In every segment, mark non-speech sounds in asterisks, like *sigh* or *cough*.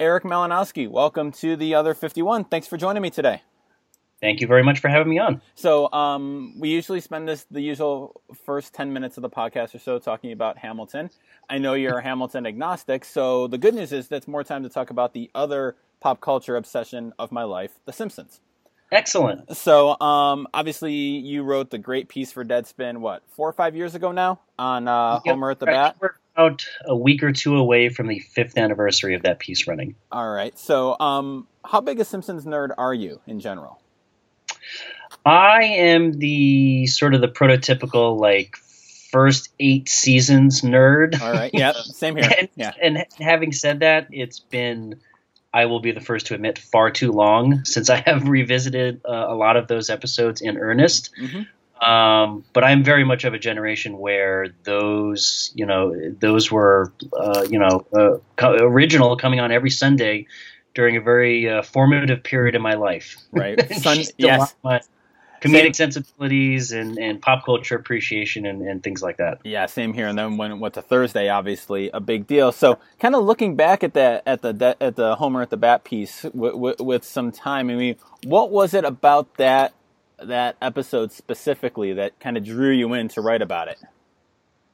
Erik Malinowski, welcome to the Other 51. Thanks for joining me today. Thank you very much for having me on. So, um, we usually spend this the usual first 10 minutes of the podcast or so talking about Hamilton. I know you're a *laughs* Hamilton agnostic, so the good news is that's more time to talk about the other pop culture obsession of my life, The Simpsons. Excellent. So, um, obviously, you wrote the great piece for Deadspin, what, four or five years ago now on uh, Yep, Homer at the right. Bat? About a week or two away from the fifth anniversary of that piece running. All right. So, um, how big a Simpsons nerd are you in general? I am the sort of the prototypical like first eight seasons nerd. All right. Yep. *laughs* Same here. and, Yeah. and having said that, it's been I will be the first to admit far too long since I have revisited uh, a lot of those episodes in earnest. Mhm. Um, but I'm very much of a generation where those, you know, those were, uh, you know, uh, co- original coming on every Sunday during a very uh, formative period in my life. Right. *laughs* Sun, a yes. my comedic sensibilities and, and pop culture appreciation and, and things like that. Yeah, same here. And then when it went to Thursday, obviously a big deal. So, kind of looking back at that at the at the Homer at the Bat piece with, with, with some time. I mean, what was it about that that episode specifically that kind of drew you in to write about it?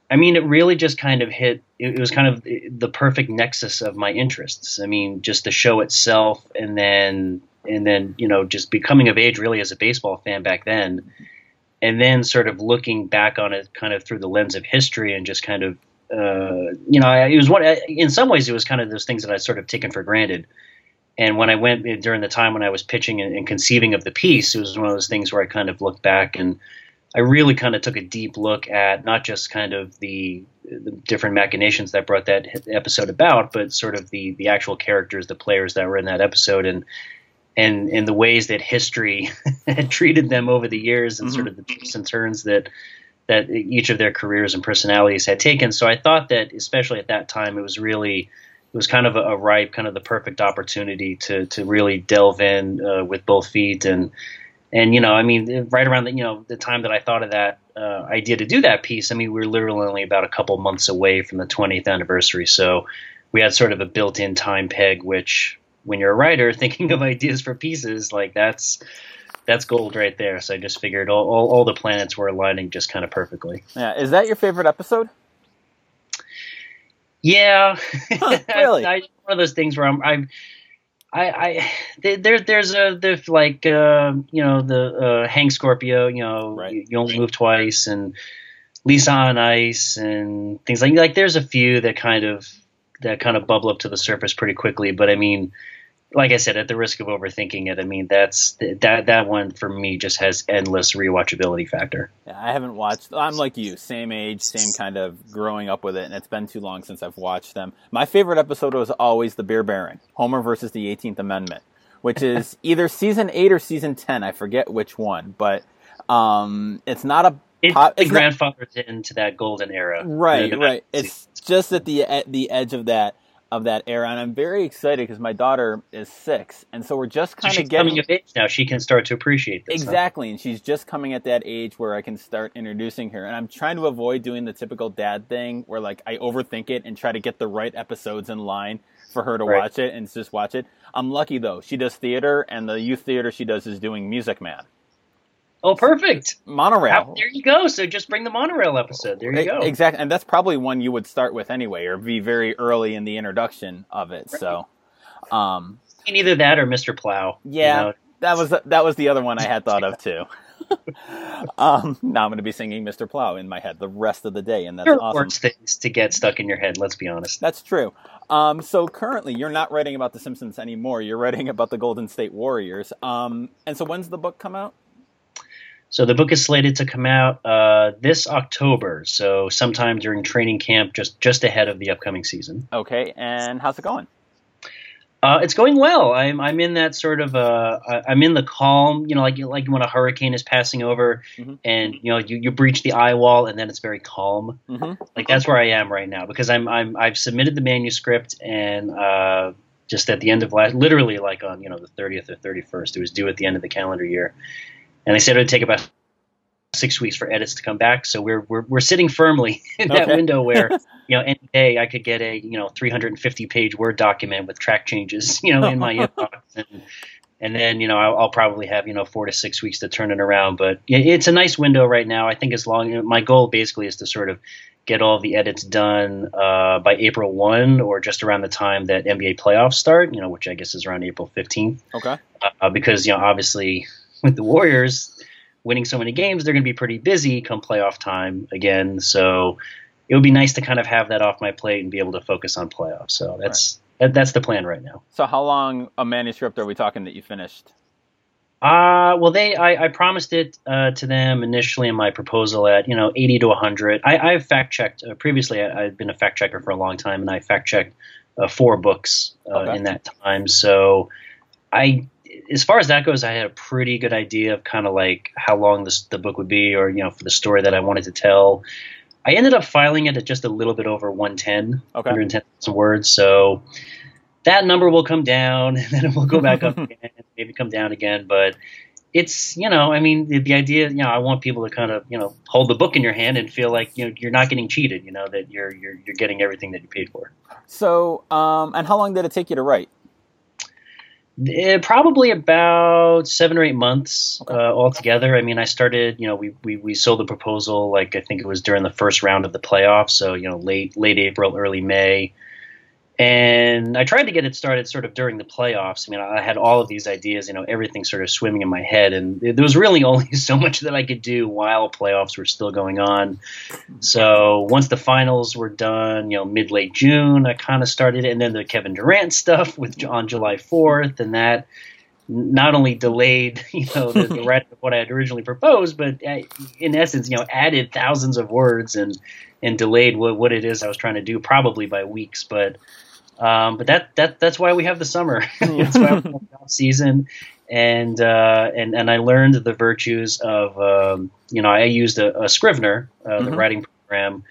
I mean, it really just kind of hit. It was kind of the perfect nexus of my interests. I mean, just the show itself, and then and then you know just becoming of age really as a baseball fan back then, and then sort of looking back on it kind of through the lens of history and just kind of uh, you know it was one in some ways it was kind of those things that I sort of taken for granted. And when I went during the time when I was pitching and, and conceiving of the piece, it was one of those things where I kind of looked back and I really kind of took a deep look at not just kind of the, the different machinations that brought that episode about, but sort of the the actual characters, the players that were in that episode, and and and the ways that history *laughs* had treated them over the years, and sort mm-hmm. of the twists and turns that that each of their careers and personalities had taken. So I thought that, especially at that time, it was really it was kind of a, a ripe, kind of the perfect opportunity to to really delve in uh, with both feet and and you know, I mean, right around the you know the time that I thought of that uh, idea to do that piece, I mean, we were literally only about a couple months away from the 20th anniversary, so we had sort of a built-in time peg. Which, when you're a writer *laughs* thinking of ideas for pieces, like that's that's gold right there. So I just figured all all, all the planets were aligning just kind of perfectly. Yeah, is that your favorite episode? Yeah, *laughs* really? I, one of those things where I'm, I'm I, I, there, there's a, there's like, uh, you know, the uh, Hank Scorpio, you know, Right. you, you only move twice, and Lisa on Ice, and things like like. There's a few that kind of that kind of bubble up to the surface pretty quickly, but I mean, like I said, at the risk of overthinking it, I mean, that's that that one for me just has endless rewatchability factor. Yeah, I haven't watched. I'm like you, same age, same kind of growing up with it, and it's been too long since I've watched them. My favorite episode was always the Beer Baron, Homer versus the 18th Amendment, which is *laughs* either season eight or season ten. I forget which one, but um, it's not a It, pop- it it's not- grandfathers into that golden era, right, The- the- right. *laughs* It's just at the at the edge of that of that era, and I'm very excited because my daughter is six, and so we're just kind she's of getting coming of age now. She can start to appreciate this. huh? Exactly, and she's just coming at that age where I can start introducing her. And I'm trying to avoid doing the typical dad thing where like I overthink it and try to get the right episodes in line for her to Right. watch it and just watch it. I'm lucky though; she does theater, and the youth theater she does is doing Music Man, Oh, perfect. monorail. There you go. So just bring the monorail episode. There you go. Exactly, and that's probably one you would start with anyway, or be very early in the introduction of it. So, um, And either that or Mr. Plow. you Yeah, know. that was that was the other one I had thought of too. *laughs* um, now I'm going to be singing Mr. Plow in my head the rest of the day, and that's There awesome. worse things to get stuck in your head. Let's be honest. That's true. Um, so currently, you're not writing about the Simpsons anymore. You're writing about the Golden State Warriors. Um, and so, when's the book come out? So the book is slated to come out uh, this October. So sometime during training camp, just just ahead of the upcoming season. Okay, and how's it going? Uh, it's going well. I'm I'm in that sort of uh, I'm in the calm. You know, like like when a hurricane is passing over, Mhm. and you know you, you breach the eye wall, and then it's very calm. hmm Like that's where I am right now because I'm I'm I've submitted the manuscript and uh, just at the end of last, literally like on you know the 30th or 31st, it was due at the end of the calendar year, and they said it would take about six weeks for edits to come back. So we're we're, we're sitting firmly *laughs* in that Okay. window where *laughs* you know any day I could get a you know 350 page Word document with track changes *laughs* you know in my inbox and and then you know I'll, I'll probably have you know four to six weeks to turn it around. But it- it's a nice window right now. I think as long my goal basically is to sort of get all the edits done uh, by April one or just around the time that NBA playoffs start. You know, which I guess is around April 15th Okay. uh, because you know obviously with the Warriors winning so many games, they're going to be pretty busy come playoff time again. So it would be nice to kind of have that off my plate and be able to focus on playoffs. So that's that, that's the plan right now. So how long a manuscript are we talking that you finished? Uh, well, they I, I promised it uh, to them initially in my proposal at you know 80 to 100. I, I've fact checked uh, previously. I, I've been a fact checker for a long time, and I fact checked uh, four books uh, Okay. in that time. So I, as far as that goes, I had a pretty good idea of kind of like how long this the book would be, or you know, for the story that I wanted to tell. I ended up filing it at just a little bit over 110, Okay. 110,000 words. So that number will come down, *laughs* and then it will go back up *laughs* again, maybe come down again. But it's you know, I mean, the, the idea, you know, I want people to kind of you know hold the book in your hand and feel like you know you're not getting cheated. You know that you're you're you're getting everything that you paid for. So, um, and how long did it take you to write? Eh, probably about seven or eight months uh, altogether. I mean, I started, you know, we, we we sold the proposal like I think it was during the first round of the playoffs, so you know, late late April, early May, and I tried to get it started sort of during the playoffs. I mean, I had all of these ideas, you know, everything sort of swimming in my head, and there was really *laughs* only so much that I could do while playoffs were still going on. So once the finals were done, you know, mid late June, I kind of started, it. and then the Kevin Durant stuff with on July fourth, and that not only delayed, *laughs* you know, the, the *laughs* writing of what I had originally proposed, but uh, in essence, you know, added thousands of words and and delayed what, what it is I was trying to do, probably by weeks. But um, but that that that's why we have the summer. *laughs* that's why we have the off season. And uh, and and I learned the virtues of um, you know I used a, a Scrivener, uh, the Mhm. writing program,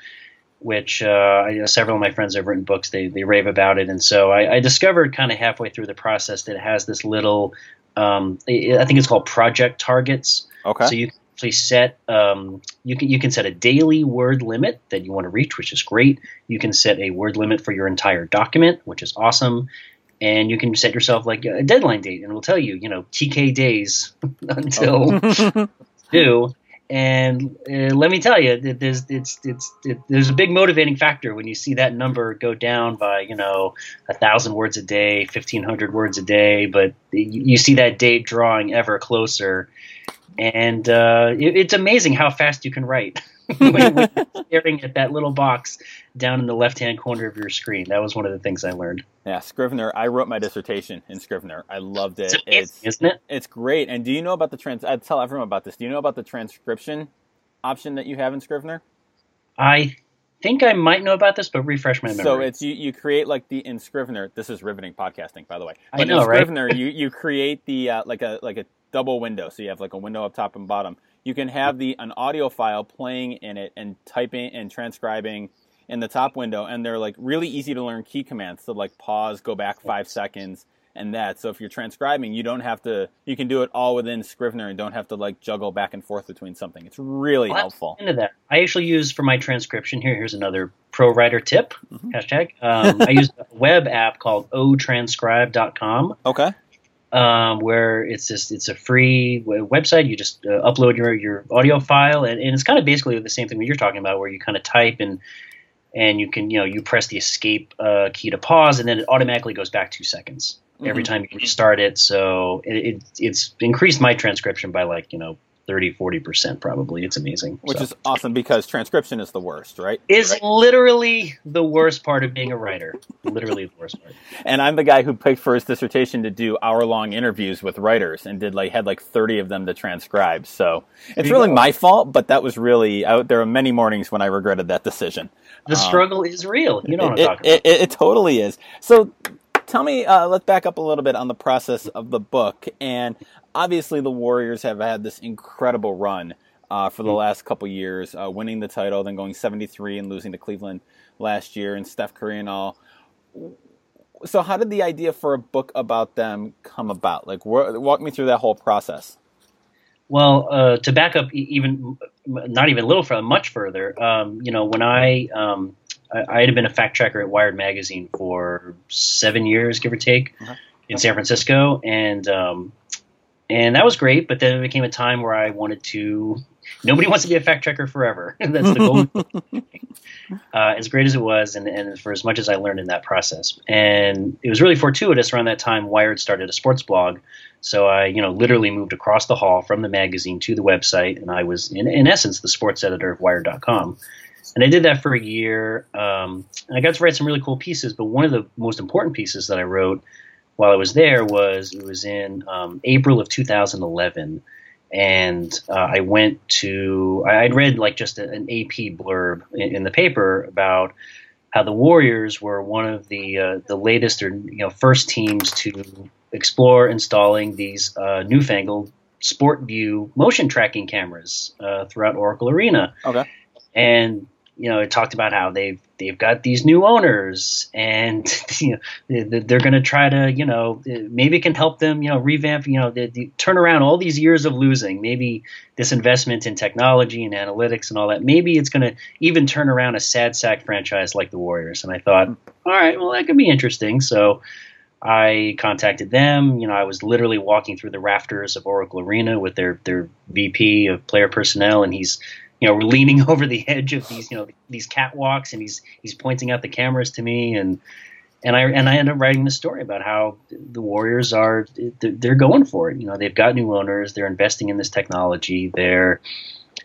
which uh, I, several of my friends have written books. They they rave about it, and so I, I discovered kind of halfway through the process that it has this little, um, I I think it's called project targets. Okay. So you can actually set um, you can you can set a daily word limit that you want to reach, which is great. You can set a word limit for your entire document, which is awesome. And you can set yourself like a deadline date, and it will tell you, you know, TK days *laughs* until *laughs* do. And uh, let me tell you, there's it's it's it, there's a big motivating factor when you see that number go down by you know a thousand words a day, fifteen hundred words a day, but you, you see that date drawing ever closer, and uh, it, it's amazing how fast you can write *laughs* when, when you're *laughs* staring at that little box down in the left hand corner of your screen. That was one of the things I learned. yeah, Scrivener. I wrote my dissertation in Scrivener. I loved it. It's isn't it? it's great. And do you know about the trans? I tell everyone about this. Do you know about the transcription option that you have in Scrivener? I think I might know about this, but refresh my memory. So it's you, you create like the in Scrivener. This is riveting podcasting, by the way. I But know, in right? Scrivener, you you *laughs* create the uh, like a like a double window. So you have like a window up top and bottom. You can have the an audio file playing in it and typing and transcribing in the top window, and they're like really easy to learn key commands. So like pause, go back five seconds, and that. So if you're transcribing, you don't have to. You can do it all within Scrivener and don't have to like juggle back and forth between something. It's really Well, helpful. Into that, I actually use for my transcription. Here, here's another pro writer tip. Mm-hmm. Hashtag. Um, I use a web app called otranscribe.com, Okay. Um, where it's just it's a free website. You just uh, upload your your audio file, and, and it's kind of basically the same thing that you're talking about, where you kind of type and and you can you know you press the escape uh, key to pause, and then it automatically goes back two seconds every Mhm. time you start it. So it, it, it's increased my transcription by like you know 30 40 percent probably. It's amazing. Which So. is awesome because transcription is the worst, right? is literally the worst part of being a writer. Literally the worst part. *laughs* And I'm the guy who picked for his dissertation to do hour long interviews with writers and did like had like 30 of them to transcribe. So it's really my fault, but that was really I, there were many mornings when I regretted that decision. The um, struggle is real. You know what I'm it, talking it, it, it totally is. So tell me, uh, let's back up a little bit on the process of the book. And obviously, the Warriors have had this incredible run uh, for the last couple years, uh, winning the title, then going 73 and losing to Cleveland last year, and Steph Curry and all. So, how did the idea for a book about them come about? Like, wa- walk me through that whole process. Well, uh, to back up even, not even a little further, much further. Um, you know, when I, um, I, I had been a fact checker at Wired magazine for seven years, give or take, uh-huh. in San Francisco, and um, and that was great. But then it became a time where I wanted to. Nobody wants to be a fact checker forever. *laughs* That's the goal. *laughs* uh, as great as it was, and, and for as much as I learned in that process, and it was really fortuitous. Around that time, Wired started a sports blog, so I, you know, literally moved across the hall from the magazine to the website, and I was, in, in essence, the sports editor of Wired.com. And I did that for a year. Um, and I got to write some really cool pieces, but one of the most important pieces that I wrote while I was there was it was in um, April of 2011, and uh, I went to I'd read like just a, an AP blurb in, in, the paper about how the Warriors were one of the uh, the latest or you know first teams to explore installing these uh, newfangled SportVU motion tracking cameras uh, throughout Oracle Arena. Okay. And you know, it talked about how they've they've got these new owners, and *laughs* you know, they're going to try to, you know, maybe it can help them, you know, revamp, you know, the, the, turn around all these years of losing. Maybe this investment in technology and analytics and all that, maybe it's going to even turn around a sad sack franchise like the Warriors. And I thought, all right, well, that could be interesting. So. I contacted them. You know, I was literally walking through the rafters of Oracle Arena with their their VP of player personnel, and he's you know, we're leaning *laughs* over the edge of these, you know, these catwalks, and he's he's pointing out the cameras to me, and and I and I end up writing the story about how the Warriors are they're going for it. You know, they've got new owners, they're investing in this technology, they're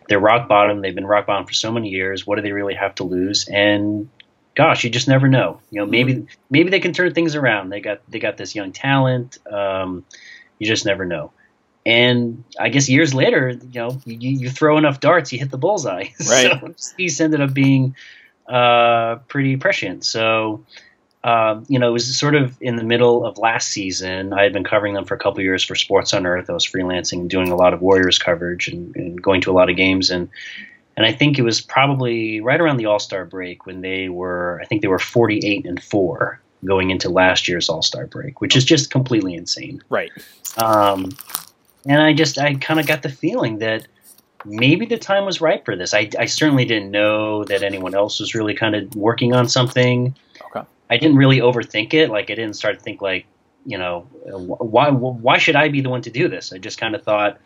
they're rock bottom. They've been rock bottom for so many years. What do they really have to lose? And gosh, you just never know. You know, maybe maybe they can turn things around. They got they got this young talent. Um, you just never know. And I guess years later, you know, you, you throw enough darts, you hit the bullseye. *laughs* Right. *laughs* so Cease ended up being uh, pretty prescient. So, uh, you know, it was sort of in the middle of last season. I had been covering them for a couple years for Sports on Earth. I was freelancing, doing a lot of Warriors coverage, and, and going to a lot of games. And and I think it was probably right around the All Star break when they were, I think they were forty eight and four going into last year's All Star break, which is just completely insane. Right. Um, and I just I kind of got the feeling that maybe the time was right for this. I, I certainly didn't know that anyone else was really kind of working on something. Okay. I didn't really overthink it. Like I didn't start to think like, you know, why why should I be the one to do this? I just kind of thought,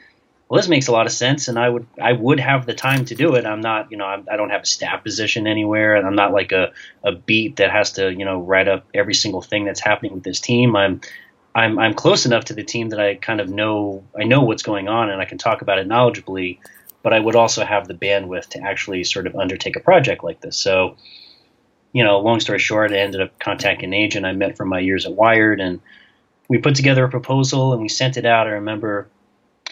well, this makes a lot of sense, and I would I would have the time to do it. I'm not, you know, I'm, I do not have a staff position anywhere, and I'm not like a a beat that has to, you know, write up every single thing that's happening with this team. I'm I'm I'm close enough to the team that I kind of know I know what's going on and I can talk about it knowledgeably, but I would also have the bandwidth to actually sort of undertake a project like this. So, you know, long story short, I ended up contacting an agent I met from my years at Wired, and we put together a proposal and we sent it out. I remember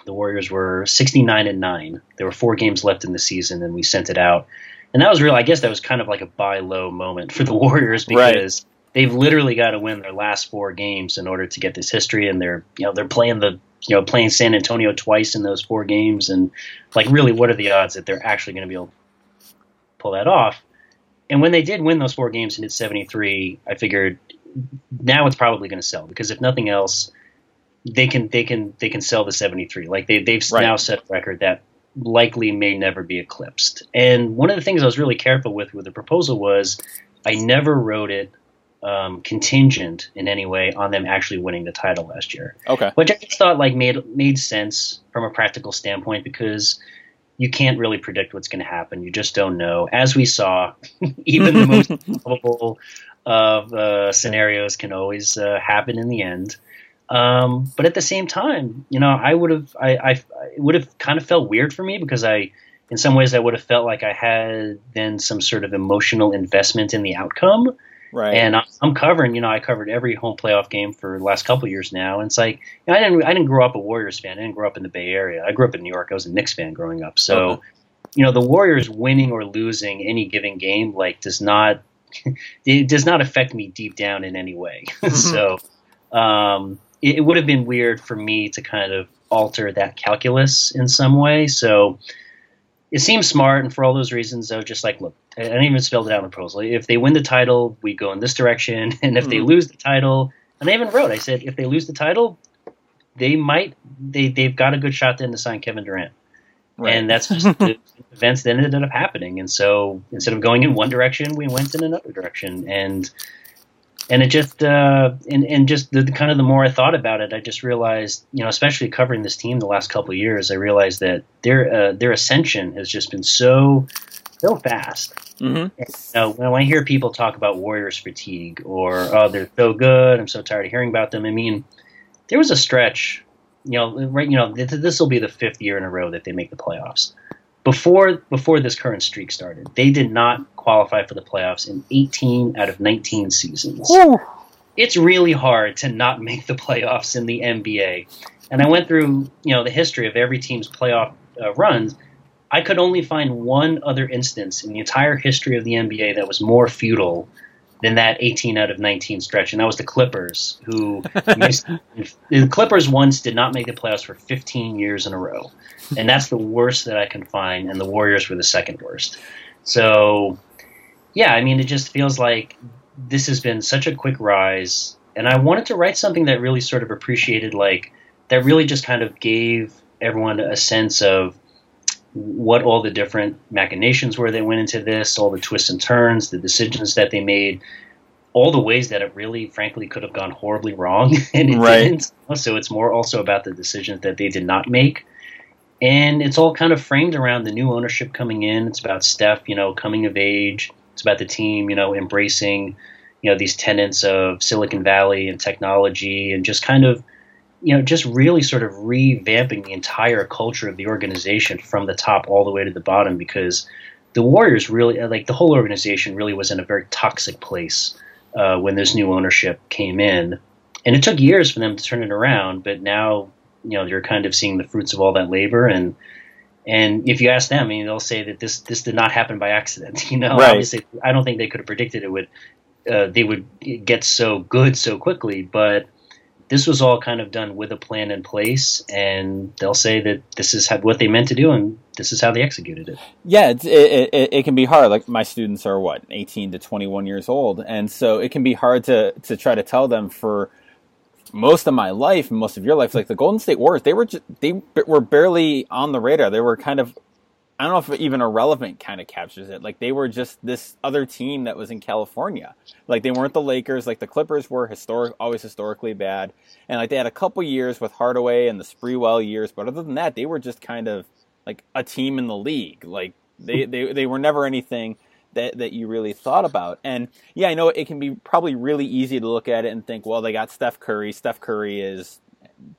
the Warriors were 69 and nine. There were four games left in the season, and we sent it out. And that was real. I guess that was kind of like a buy low moment for the *laughs* Warriors because. Right they've literally got to win their last four games in order to get this history, and they're you know they're playing the you know playing San Antonio twice in those four games, and like really, what are the odds that they're actually going to be able to pull that off? And when they did win those four games and hit 73, I figured now it's probably going to sell because if nothing else, they can they can they can sell the 73. Like they they've right. now set a record that likely may never be eclipsed. And one of the things I was really careful with with the proposal was I never wrote it um, contingent in any way on them actually winning the title last year. Okay. Which I just thought like made made sense from a practical standpoint because you can't really predict what's going to happen. You just don't know. As we saw, *laughs* even the most *laughs* probable of uh, scenarios can always uh, happen in the end. Um, but at the same time, you know, I would have, I, I, it would have kind of felt weird for me because I, in some ways, I would have felt like I had then some sort of emotional investment in the outcome. Right. And I'm covering, you know, I covered every home playoff game for the last couple years now. And it's like, you know, I didn't, I didn't grow up a Warriors fan. I didn't grow up in the Bay Area. I grew up in New York. I was a Knicks fan growing up. So, you know, the Warriors winning or losing any given game, like, does not, *laughs* it does not affect me deep down in any way. *laughs* so, um, it, it would have been weird for me to kind of alter that calculus in some way. So, it seems smart, and for all those reasons, I was just like, look, I didn't even spell it out in the proposal. If they win the title, we go in this direction, *laughs* and if mm-hmm. they lose the title, and I even wrote, I said, if they lose the title, they might they they've got a good shot then to sign Kevin Durant. Right. And that's just *laughs* the events that ended up happening. And so instead of going in one direction, we went in another direction. And and it just uh, and and just the, the kind of the more I thought about it, I just realized, you know, especially covering this team the last couple of years, I realized that their uh, their ascension has just been so so fast. Mhm. You know, when I hear people talk about Warriors fatigue or oh they're so good, I'm so tired of hearing about them. I mean, there was a stretch, you know, right, you know, th- this will be the fifth year in a row that they make the playoffs. Before before this current streak started, they did not qualify for the playoffs in 18 out of 19 seasons. It's really hard to not make the playoffs in the NBA. And I went through, you know, the history of every team's playoff uh, runs. I could only find one other instance in the entire history of the NBA that was more futile than that 18 out of 19 stretch, and that was the Clippers, who *laughs* missed, the Clippers once did not make the playoffs for 15 years in a row, and that's the worst that I can find, and the Warriors were the second worst. So, yeah, I mean, it just feels like this has been such a quick rise, and I wanted to write something that really sort of appreciated, like, that really just kind of gave everyone a sense of what all the different machinations were that went into this, all the twists and turns, the decisions that they made, all the ways that it really, frankly, could have gone horribly wrong, *laughs* and it Right. didn't. So it's more also about the decisions that they did not make. And it's all kind of framed around the new ownership coming in. It's about Steph, you know, coming of age. It's about the team, you know, embracing, you know, these tenets of Silicon Valley and technology and just kind of you know, just really sort of revamping the entire culture of the organization from the top all the way to the bottom because the Warriors really, like the whole organization really was in a very toxic place uh, when this new ownership came in. And it took years for them to turn it around, but now, you know, you're kind of seeing the fruits of all that labor. And, and if you ask them, I mean, they'll say that this, this did not happen by accident. *laughs* You know, Right. obviously, I don't think they could have predicted it would, uh, they would get so good so quickly, but this was all kind of done with a plan in place, and they'll say that this is what they meant to do, and this is how they executed it. Yeah, it's, it, it it can be hard. Like my students are what eighteen to twenty one years old, and so it can be hard to to try to tell them for most of my life, most of your life. Like the Golden State Warriors, they were just, they were barely on the radar. They were kind of I don't know if even irrelevant kind of captures it. Like they were just this other team that was in California. Like they weren't the Lakers. Like the Clippers were historic, always historically bad, and like they had a couple years with Hardaway and the Sprewell years, but other than that, they were just kind of like a team in the league. Like they they they were never anything that that you really thought about. And yeah, I know it can be probably really easy to look at it and think, well, they got Steph Curry. Steph Curry is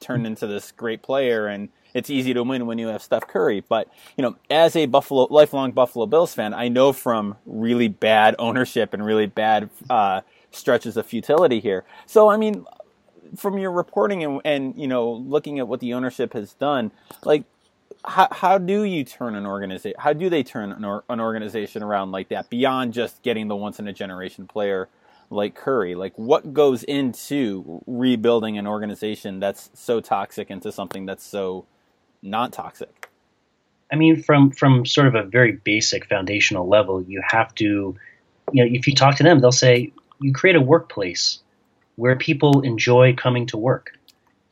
turned into this great player and it's easy to win when you have Steph Curry. But, you know, as a Buffalo lifelong Buffalo Bills fan, I know from really bad *laughs* ownership and really bad uh, stretches of futility here. So, I mean, from your reporting and, and you know looking at what the ownership has done, like how how do you turn an organization? How do they turn an, or, an organization around like that beyond just getting the once in a generation player like Curry? Like what goes into rebuilding an organization that's so toxic into something that's so not toxic? I mean, from from sort of a very basic foundational level, you have to, you know, if you talk to them, they'll say you create a workplace where people enjoy coming to work.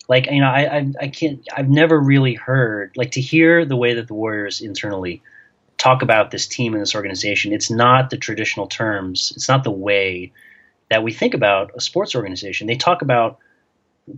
Like you know, I, I I can't. I've never really heard like to hear the way that the Warriors internally talk about this team and this organization. It's not the traditional terms. It's not the way that we think about a sports organization. They talk about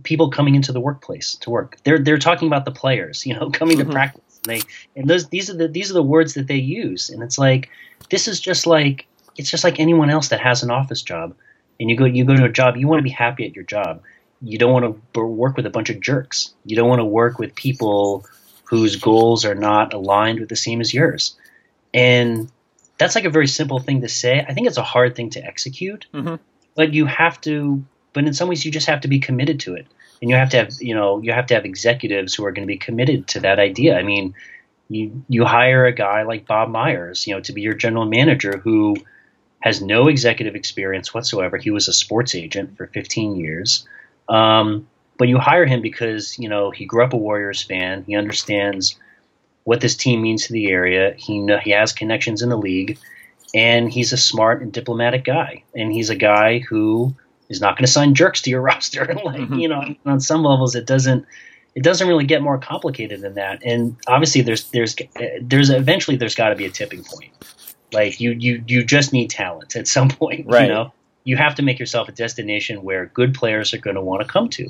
people coming into the workplace to work. They're they're talking about the players, *laughs* you know, coming Mhm. to practice. And they and those these are the these are the words that they use. And it's like this is just like it's just like anyone else that has an office job. And you go you go to a job, you want to be happy at your job. You don't want to work with a bunch of jerks. You don't want to work with people whose goals are not aligned with the same as yours. And that's like a very simple thing to say. I think it's a hard thing to execute Mm-hmm. but you have to but in some ways you just have to be committed to it. And you have to have you know you have to have executives who are going to be committed to that idea. I mean you you hire a guy like bob myers you know to be your general manager who has no executive experience whatsoever. He was a sports agent for 15 years. Um, but you hire him because you know he grew up a warriors fan. He understands what this team means to the area. He know, he has connections in the league. And he's a smart and diplomatic guy. And he's a guy who is not going to sign jerks to your *laughs* roster like Mhm. you know on some levels it doesn't it doesn't really get more complicated than that. And obviously, there's there's there's eventually there's got to be a tipping point. Like you you you just need talent at some *laughs* point. Right. You know, you have to make yourself a destination where good players are going to want to come to.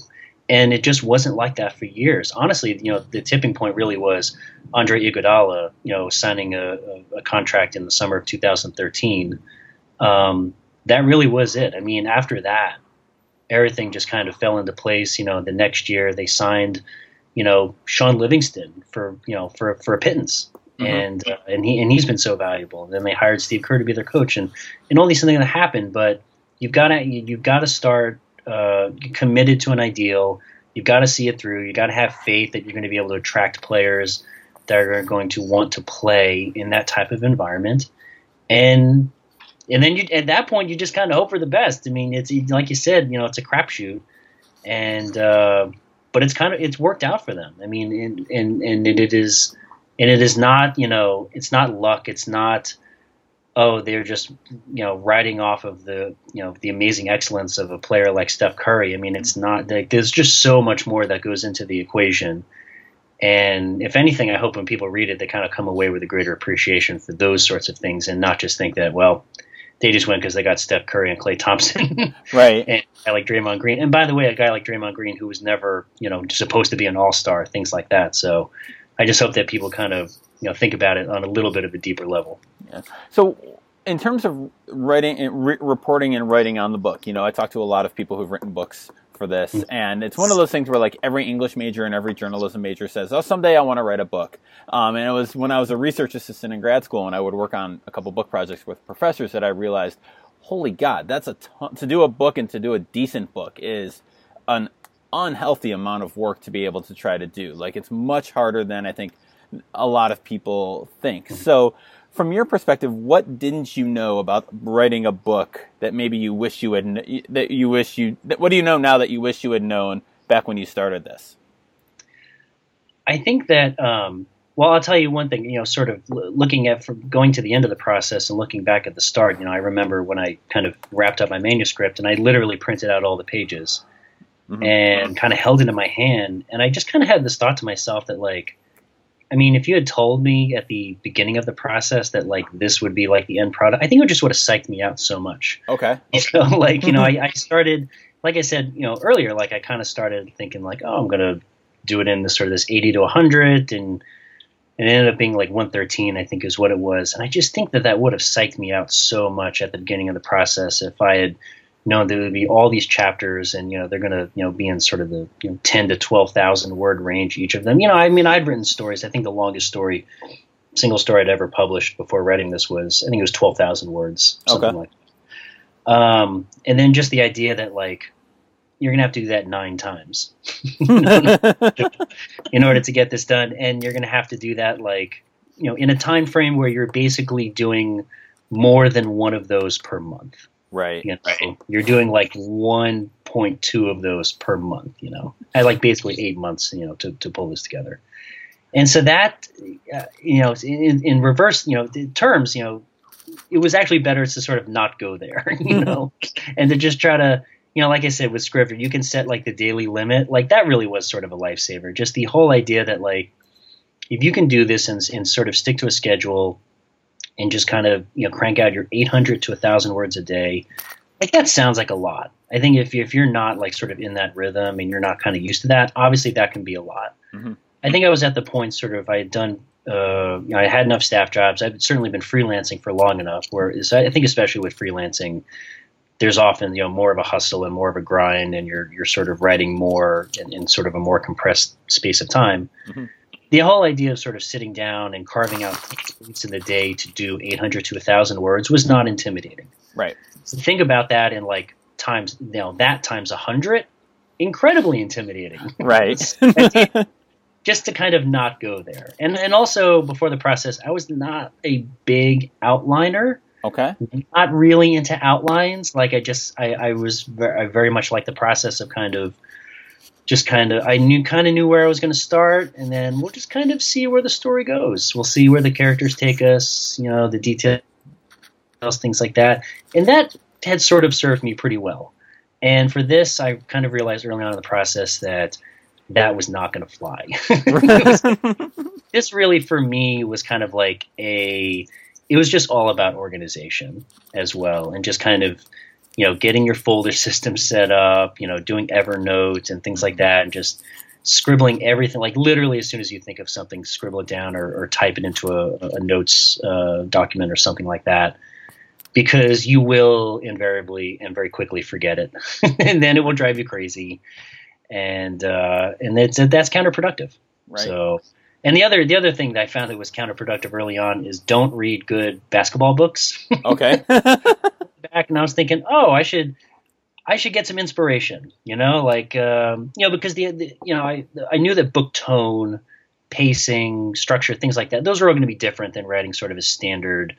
And it just wasn't like that for years. Honestly, you know, the tipping point really was Andre Iguodala, you know, signing a, a, a contract in the summer of 2013. Um, that really was it. I mean, after that, everything just kind of fell into place. You know, the next year they signed, you know, Shaun Livingston for you know for for a pittance, mm-hmm. and uh, and he and he's been so valuable. And then they hired Steve Kerr to be their coach, and and all these things that happened. But you've got to you've got to start uh, committed to an ideal. You've got to see it through. You got to have faith that you're going to be able to attract players that are going to want to play in that type of environment, and and then you at that point you just kind of hope for the best. I mean, it's like you said, you know, it's a crapshoot, and uh, but it's kind of it's worked out for them. I mean, and and and it is and it is not you know it's not luck. It's not oh they're just you know riding off of the you know the amazing excellence of a player like Steph Curry. I mean, it's not like there's just so much more that goes into the equation. And if anything, I hope when people read it, they kind of come away with a greater appreciation for those sorts of things, and not just think that well they just went because they got Steph Curry and Klay Thompson, *laughs* right? And a guy like Draymond Green. And by the way, a guy like Draymond Green who was never, you know, supposed to be an All Star, things like that. So I just hope that people kind of, you know, think about it on a little bit of a deeper level. Yeah. So in terms of writing, re- reporting, and writing on the book, you know, I talk to a lot of people who've written books for this. Mm. And it's one of those things where like every English major and every journalism major says, "Oh, someday I want to write a book." Um, and it was when I was a research assistant in grad school and I would work on a couple book projects with professors that I realized, holy God, that's a ton, to do a book and to do a decent book is an unhealthy amount of work to be able to try to do. Like it's much harder than I think a lot of people think. Mm-hmm. So from your perspective, what didn't you know about writing a book that maybe you wish you had that you wish you what do you know now that you wish you had known back when you started this? I think that um, well, I'll tell you one thing. You know, sort of looking at from going to the end of the process and looking back at the start. You know, I remember when I kind of wrapped up my manuscript and I literally printed out all the pages mm-hmm. and kind of held it in my hand, and I just kind of had this thought to myself that like I mean, if you had told me at the beginning of the process that like this would be like the end product, I think it would just would have psyched me out so much. Okay. *laughs* You know, like you know, I, *laughs* I started, like I said, you know, earlier, like I kind of started thinking like, oh, I'm gonna do it in this sort of this 80 to 100, and it ended up being like 113, I think is what it was, and I just think that that would have psyched me out so much at the beginning of the process if I had know there would be all these chapters, and you know they're going to you know be in sort of the you know, ten to twelve thousand word range each of them. You know, I mean, I'd written stories. I think the longest story, single story I'd ever published before writing this was I think it was twelve thousand words, something okay. like. That. Um, and then just the idea that like you're gonna have to do that nine times *laughs* in order to get this done, and you're gonna have to do that like you know in a time frame where you're basically doing more than one of those per month. Right. You know, you're doing like 1.2 of those per month, you know, at like basically eight months, you know, to, to pull this together. And so that, uh, you know, in, in reverse, you know, terms, you know, it was actually better to sort of not go there, *laughs* you know, and to just try to, you know, like I said with Scrivener, you can set like the daily limit. Like that really was sort of a lifesaver. Just the whole idea that like, if you can do this and, and sort of stick to a schedule, and just kind of you know crank out your 800 to 1000 words a day like that sounds like a lot i think if, if you're not like sort of in that rhythm and you're not kind of used to that obviously that can be a lot mm-hmm. i think i was at the point sort of i had done uh, you know, I had enough staff jobs. I've certainly been freelancing for long enough. Where I think, especially with freelancing, there's often you know more of a hustle and more of a grind, and you're you're sort of writing more in, in sort of a more compressed space of time. Mm-hmm the whole idea of sort of sitting down and carving out weeks in the day to do 800 to 1,000 words was not intimidating. Right. So think about that in like times, you know, that times 100, incredibly intimidating. Right. *laughs* just to kind of not go there. And and also before the process, I was not a big outliner. Okay. Not really into outlines. Like I just I, I was very, I very much like the process of kind of just kind of I knew kind of knew where I was going to start, and then we'll just kind of see where the story goes. We'll see where the characters take us, you know, the details, things like that, and that had sort of served me pretty well. And for this, I kind of realized early on in the process that that was not going to fly. *laughs* *laughs* this really, for me, was kind of like a. It was just all about organization as well, and just kind of, you know, getting your folder system set up, you know, doing Evernote and things like that, and just scribbling everything. Like literally, as soon as you think of something, scribble it down or, or type it into a, a notes uh, document or something like that because you will invariably and very quickly forget it, *laughs* and then it will drive you crazy, and uh, and that's that's counterproductive. Right. So, and the other the other thing that I found that was counterproductive early on is don't read good basketball books. *laughs* Okay. *laughs* Back and I was thinking, oh, I should. I should get some inspiration, you know, like um, you know, because the, the you know I I knew that book tone, pacing, structure, things like that, those are all going to be different than writing sort of a standard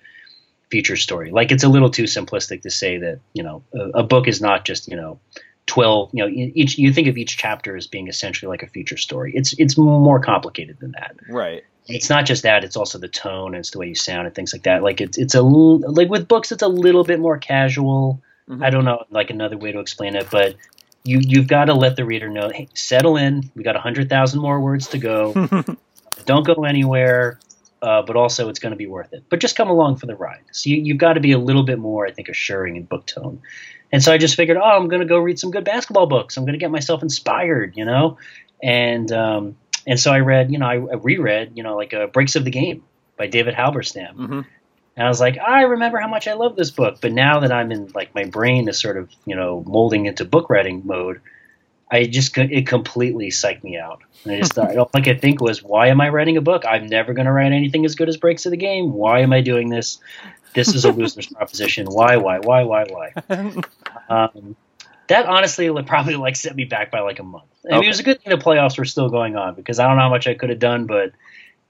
feature story. Like it's a little too simplistic to say that you know a, a book is not just you know twelve. You know each you think of each chapter as being essentially like a feature story. It's it's more complicated than that. right. It's not just that; it's also the tone, and it's the way you sound, and things like that. Like it's it's a like with books, it's a little bit more casual. Mhm. I don't know like another way to explain it, but you you've got to let the reader know, hey, settle in. We got a hundred thousand more words to go. *laughs* don't go anywhere, uh, but also it's going to be worth it. But just come along for the ride. So you, you've got to be a little bit more, I think, assuring in book tone. And so I just figured, oh, I'm going to go read some good basketball books. I'm going to get myself inspired, you know, and um, and so I read, you know, I, I reread, you know, like uh, Breaks of the Game by David Halberstam. hmm And I was like, I remember how much I love this book. But now that I'm in like my brain is sort of you know molding into book writing mode, I just it completely psyched me out. And I just thought, all *laughs* I could think was, why am I writing a book? I'm never going to write anything as good as Breaks of the Game. Why am I doing this? This is a *laughs* loser's proposition. Why? Why? Why? Why? Why? *laughs* Um, that honestly probably like set me back by like a month. I mean, Okay. it was a good thing the playoffs were still going on because I don't know how much I could have done, but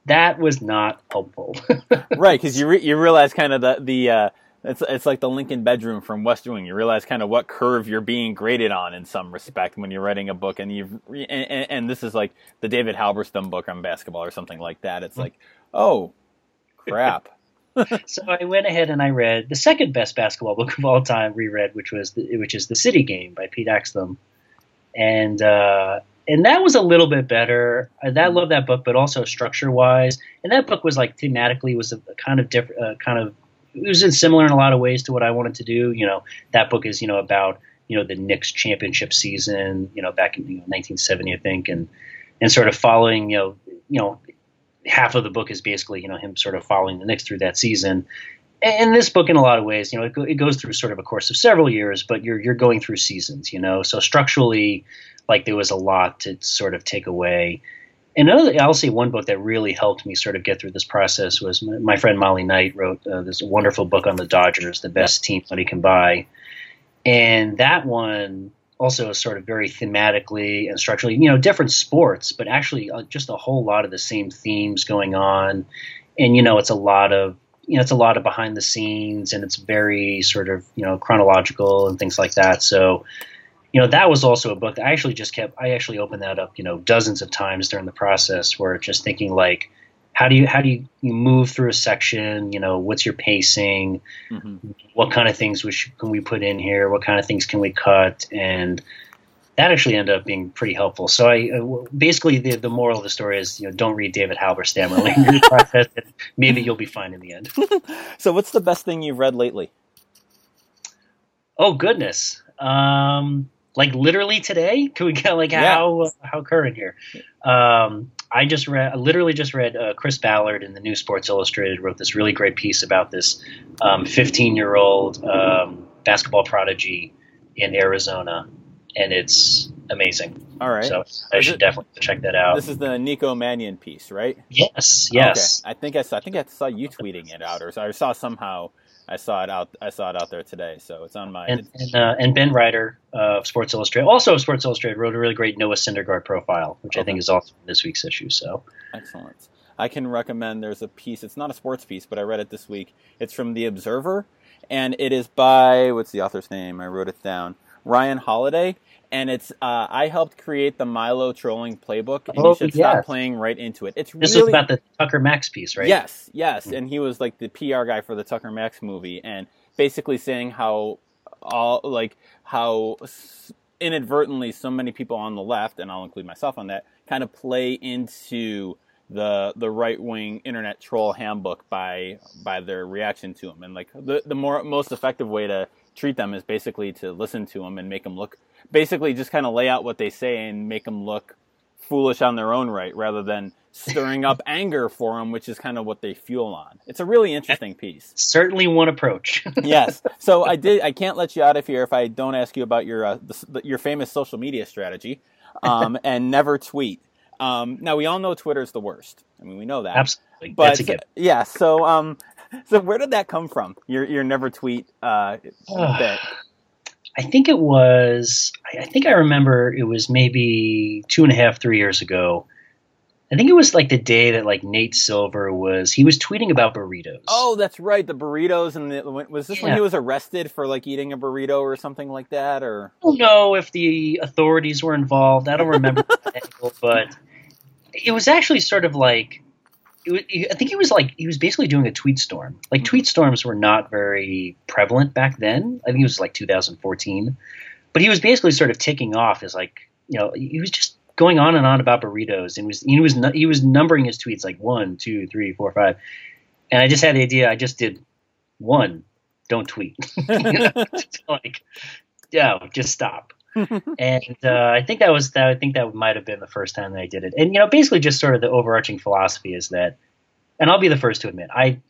that was not helpful. *laughs* right, because you re- you realize kind of the the uh, it's it's like the Lincoln bedroom from West Wing. You realize kind of what curve you're being graded on in some respect when you're writing a book, and you've re- and, and, and this is like the David Halberstam book on basketball or something like that. It's like, oh, crap. *laughs* so I went ahead and I read the second best basketball book of all time, reread, which was the, which is the City Game by Pete Axthelm, and uh, and that was a little bit better. I that love that book, but also structure wise, and that book was like thematically was a, a kind of different, uh, kind of it was in similar in a lot of ways to what I wanted to do. You know, that book is you know about you know the Knicks championship season, you know back in you know, 1970, I think, and and sort of following you know you know half of the book is basically you know him sort of following the Knicks through that season. And this book, in a lot of ways, you know, it, go, it goes through sort of a course of several years, but you're you're going through seasons, you know. So structurally, like there was a lot to sort of take away. And another, I'll say one book that really helped me sort of get through this process was my, my friend Molly Knight wrote uh, this wonderful book on the Dodgers, the best team money can buy, and that one also sort of very thematically and structurally, you know, different sports, but actually uh, just a whole lot of the same themes going on. And you know, it's a lot of you know, it's a lot of behind the scenes, and it's very sort of you know chronological and things like that. So, you know, that was also a book that I actually just kept. I actually opened that up, you know, dozens of times during the process, where just thinking like, how do you how do you, you move through a section? You know, what's your pacing? hmm what kind of things we should, can we put in here? What kind of things can we cut? And that actually ended up being pretty helpful. So I uh, basically the the moral of the story is you know don't read David Halberstam early *laughs* in your process. Maybe you'll be fine in the end. *laughs* So, what's the best thing you've read lately? Oh goodness. Um, like literally today? Can we get like how how current here? Um, I just read, I literally just read uh, Chris Ballard in the New Sports Illustrated wrote this really great piece about this 15 year old um, basketball prodigy in Arizona, and it's amazing. All right. So I Is should it- definitely check that out. This is the Nico Mannion piece, right? yes, yes. Okay. I think I saw. I think I saw you tweeting it out, or I saw somehow. I saw it out. I saw it out there today, so it's on my. And and, uh, and Ben Reiter of Sports Illustrated, also of Sports Illustrated, wrote a really great Noah Syndergaard profile, which I think is also in this week's issue. So Excellent. I can recommend. There's a piece. It's not a sports piece, but I read it this week. It's from the Observer, and it is by what's the author's name? I wrote it down. Ryan Holiday, and it's. Uh, I helped create the Milo trolling playbook, and Oh, you should yes. stop playing right into it. It's this really is about the Tucker Max piece, right? Yes, yes, and he was like the PR guy for the Tucker Max movie, and basically saying how all like how inadvertently so many people on the left, and I'll include myself on that, kind of play into the the right wing internet troll handbook by by their reaction to him, And like the the more most effective way to treat them is basically to listen to them and make them look basically just kind of lay out what they say and make them look foolish on their own right rather than stirring up *laughs* anger for them, which is kind of what they fuel on. It's a really interesting piece. Certainly one approach. *laughs* yes. So I did. I can't let you out of here if I don't ask you about your uh, the, your famous social media strategy, um, *laughs* and never tweet. Um, now we all know Twitter's the worst. I mean, we know that. Absolutely. But That's a given. yeah. So um, so where did that come from? Your your never tweet uh, *sighs* bit. I think it was. I think I remember it was maybe two and a half, three years ago. I think it was like the day that like Nate Silver was he was tweeting about burritos. Oh, that's right, the burritos and the, was this yeah. when he was arrested for like eating a burrito or something like that or I don't know if the authorities were involved. I don't remember *laughs* but it was actually sort of like I think he was like he was basically doing a tweet storm. Like mm-hmm. tweet storms were not very prevalent back then. I think it was like 2014, but he was basically sort of ticking off as like you know he was just going on and on about burritos and was he was he was numbering his tweets like one, two, three, four, five, and I just had the idea. I just did one. Don't tweet. *laughs* *laughs* like, yeah, just stop. *laughs* and uh, I think that was that. I think that might have been the first time that I did it. And you know, basically, just sort of the overarching philosophy is that, and I'll be the first to admit, I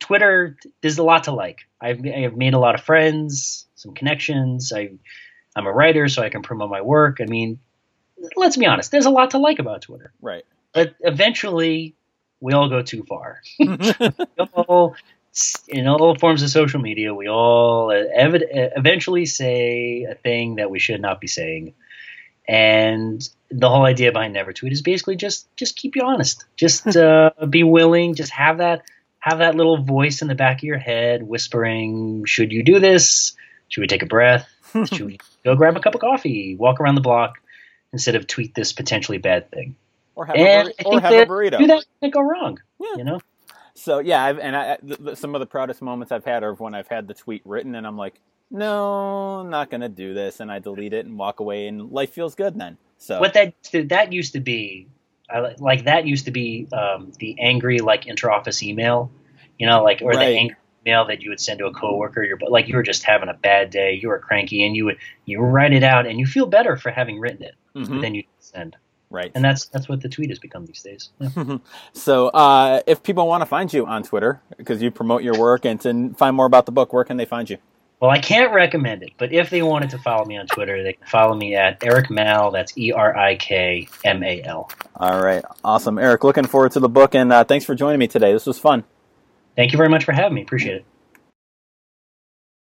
Twitter there's a lot to like. I've I've made a lot of friends, some connections. I I'm a writer, so I can promote my work. I mean, let's be honest, there's a lot to like about Twitter. Right. But eventually, we all go too far. *laughs* *laughs* all in all forms of social media, we all ev- eventually say a thing that we should not be saying. And the whole idea behind Never Tweet is basically just just keep you honest, just *laughs* uh, be willing, just have that have that little voice in the back of your head whispering, "Should you do this? Should we take a breath? *laughs* Should we go grab a cup of coffee? Walk around the block instead of tweet this potentially bad thing?" Or have, and a, bur- or have a burrito. Do that can't go wrong. Yeah. You know. So yeah, I've, and I, the, some of the proudest moments I've had are when I've had the tweet written and I'm like, no, I'm not gonna do this, and I delete it and walk away, and life feels good then. So what that that used to be, I, like that used to be um, the angry like interoffice email, you know, like or right. the angry email that you would send to a coworker. You're like you were just having a bad day, you were cranky, and you would you write it out, and you feel better for having written it mm-hmm. than you send. Right. And that's that's what the tweet has become these days. Yeah. *laughs* so, uh, if people want to find you on Twitter because you promote your work and to find more about the book, where can they find you? Well, I can't recommend it, but if they wanted to follow me on Twitter, they can follow me at Erik Mal. That's E R I K M A L. All right, awesome, Erik, Looking forward to the book, and uh, thanks for joining me today. This was fun. Thank you very much for having me. Appreciate it.